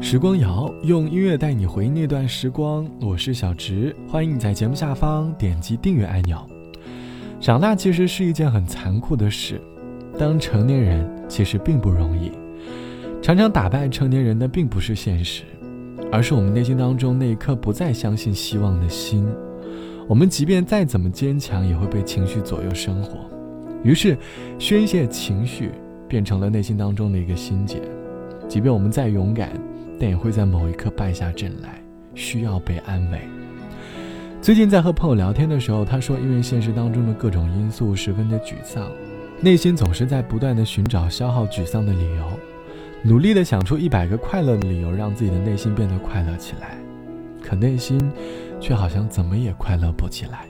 时光谣用音乐带你回忆那段时光，我是小直，欢迎你在节目下方点击订阅按钮。长大其实是一件很残酷的事，当成年人其实并不容易。常常打败成年人的并不是现实，而是我们内心当中那一颗不再相信希望的心。我们即便再怎么坚强，也会被情绪左右生活。于是，宣泄情绪变成了内心当中的一个心结。即便我们再勇敢。但也会在某一刻败下阵来，需要被安慰。最近在和朋友聊天的时候，他说，因为现实当中的各种因素十分的沮丧，内心总是在不断的寻找消耗沮丧的理由，努力的想出一百个快乐的理由，让自己的内心变得快乐起来，可内心却好像怎么也快乐不起来。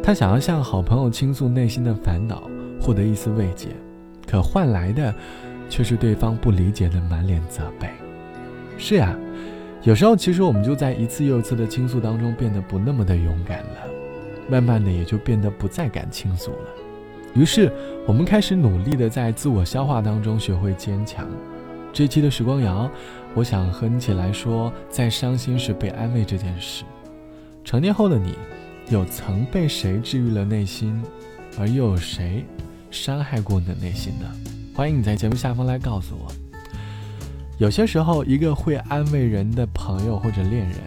他想要向好朋友倾诉内心的烦恼，获得一丝慰藉，可换来的却是对方不理解的满脸责备。是呀，有时候其实我们就在一次又一次的倾诉当中变得不那么的勇敢了，慢慢的也就变得不再敢倾诉了。于是我们开始努力的在自我消化当中学会坚强。这期的时光谣，我想和你一起来说，在伤心时被安慰这件事。成年后的你，有曾被谁治愈了内心，而又有谁伤害过你的内心呢？欢迎你在节目下方来告诉我。有些时候，一个会安慰人的朋友或者恋人，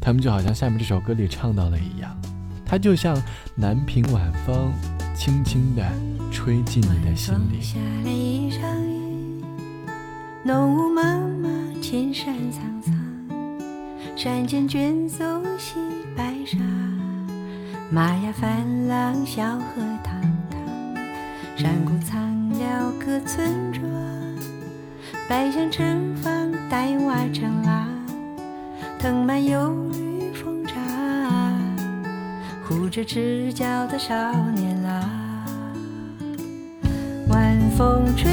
他们就好像下面这首歌里唱到的一样，他就像南屏晚风，轻轻地吹进你的心里。下了一场雨，浓雾茫茫，千山苍苍，山间卷走细白沙，马呀泛浪，小河，山谷藏了个村庄。百香盛放，黛瓦成廊，藤蔓有绿风扎，护着赤脚的少年郎。晚风吹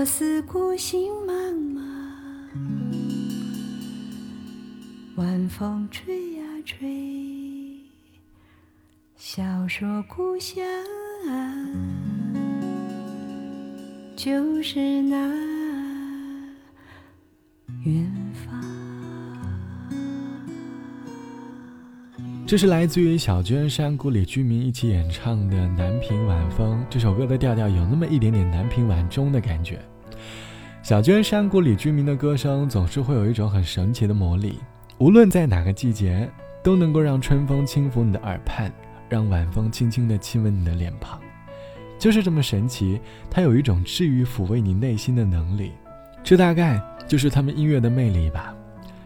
我思故心茫茫，晚风吹呀吹，笑说故乡就是那远这是来自于小娟山谷里居民一起演唱的《南屏晚风》。这首歌的调调有那么一点点南屏晚钟的感觉。小娟山谷里居民的歌声总是会有一种很神奇的魔力，无论在哪个季节，都能够让春风轻抚你的耳畔，让晚风轻轻地亲吻你的脸庞。就是这么神奇，它有一种治愈、抚慰你内心的能力。这大概就是他们音乐的魅力吧。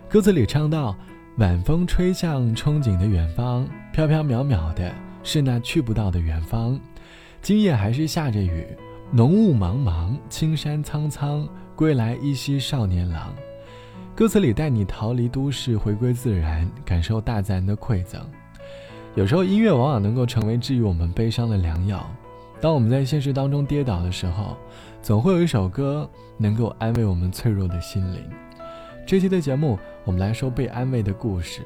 歌词里唱到。晚风吹向憧憬的远方，飘飘渺渺的是那去不到的远方。今夜还是下着雨，浓雾茫茫，青山苍苍，归来依稀少年郎。歌词里带你逃离都市，回归自然，感受大自然的馈赠。有时候音乐往往能够成为治愈我们悲伤的良药。当我们在现实当中跌倒的时候，总会有一首歌能够安慰我们脆弱的心灵。这期的节目，我们来说被安慰的故事。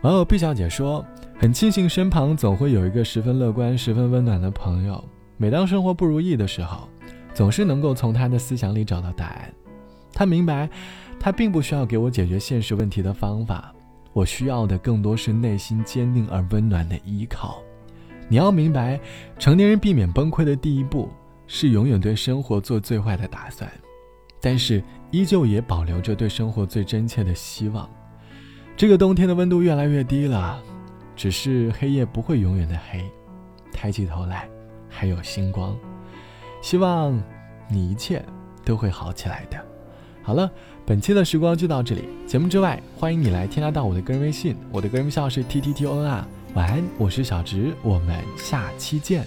网友毕小姐说：“很庆幸身旁总会有一个十分乐观、十分温暖的朋友。每当生活不如意的时候，总是能够从他的思想里找到答案。他明白，他并不需要给我解决现实问题的方法，我需要的更多是内心坚定而温暖的依靠。你要明白，成年人避免崩溃的第一步是永远对生活做最坏的打算。”但是依旧也保留着对生活最真切的希望。这个冬天的温度越来越低了，只是黑夜不会永远的黑，抬起头来还有星光。希望你一切都会好起来的。好了，本期的时光就到这里。节目之外，欢迎你来添加到我的个人微信，我的个人微信号是 t t t o n 啊。晚安，我是小直，我们下期见。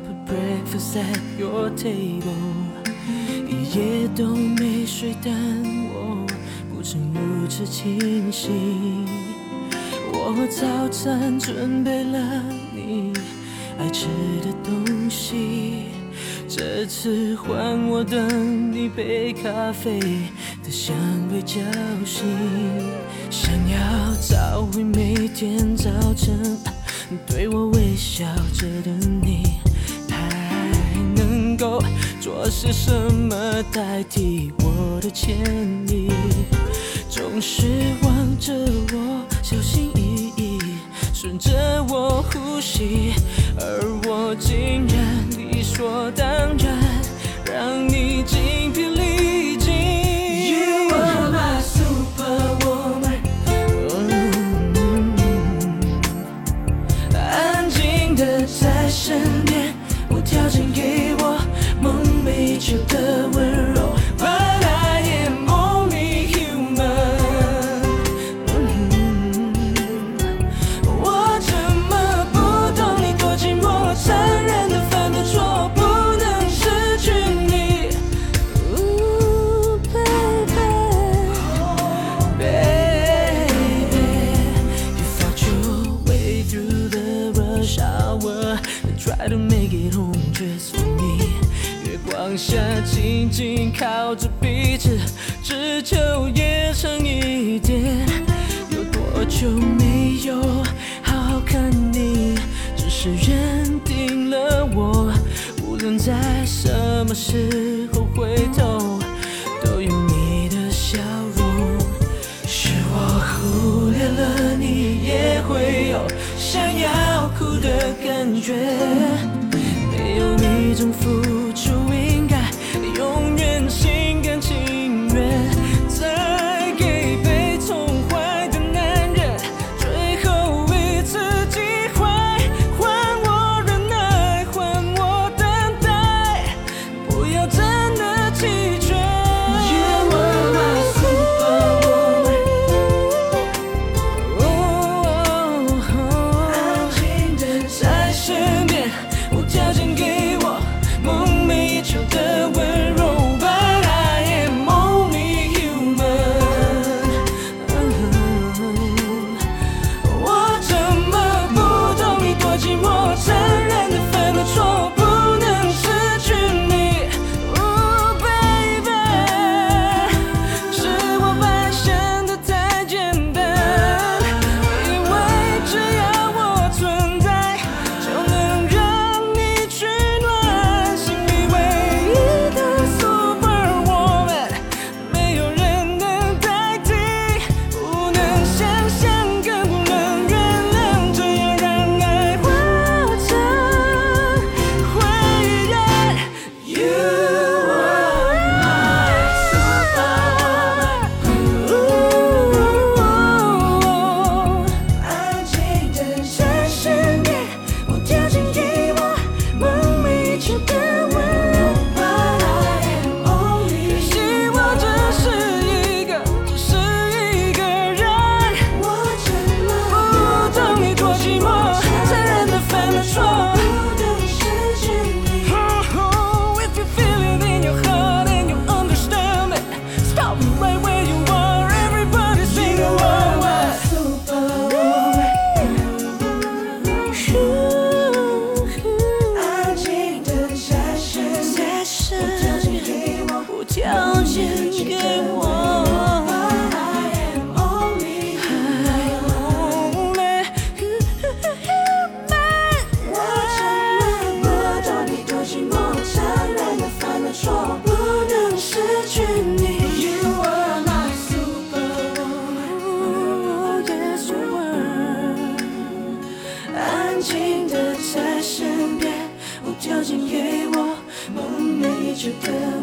put breakfast at your table，夜都没睡，但我不曾如此清醒。我早餐准备了你爱吃的东西，这次换我等你杯咖啡的香味叫醒，想要找回每天早晨对我微笑着的你。还能够做些什么代替我的歉意？总是望着我，小心翼翼，顺着我呼吸，而我竟然理所当然让你精靠着彼此，只求夜长一点。有多久没有好好看你？只是认定了我，无论在什么时候靠近给我梦寐以求的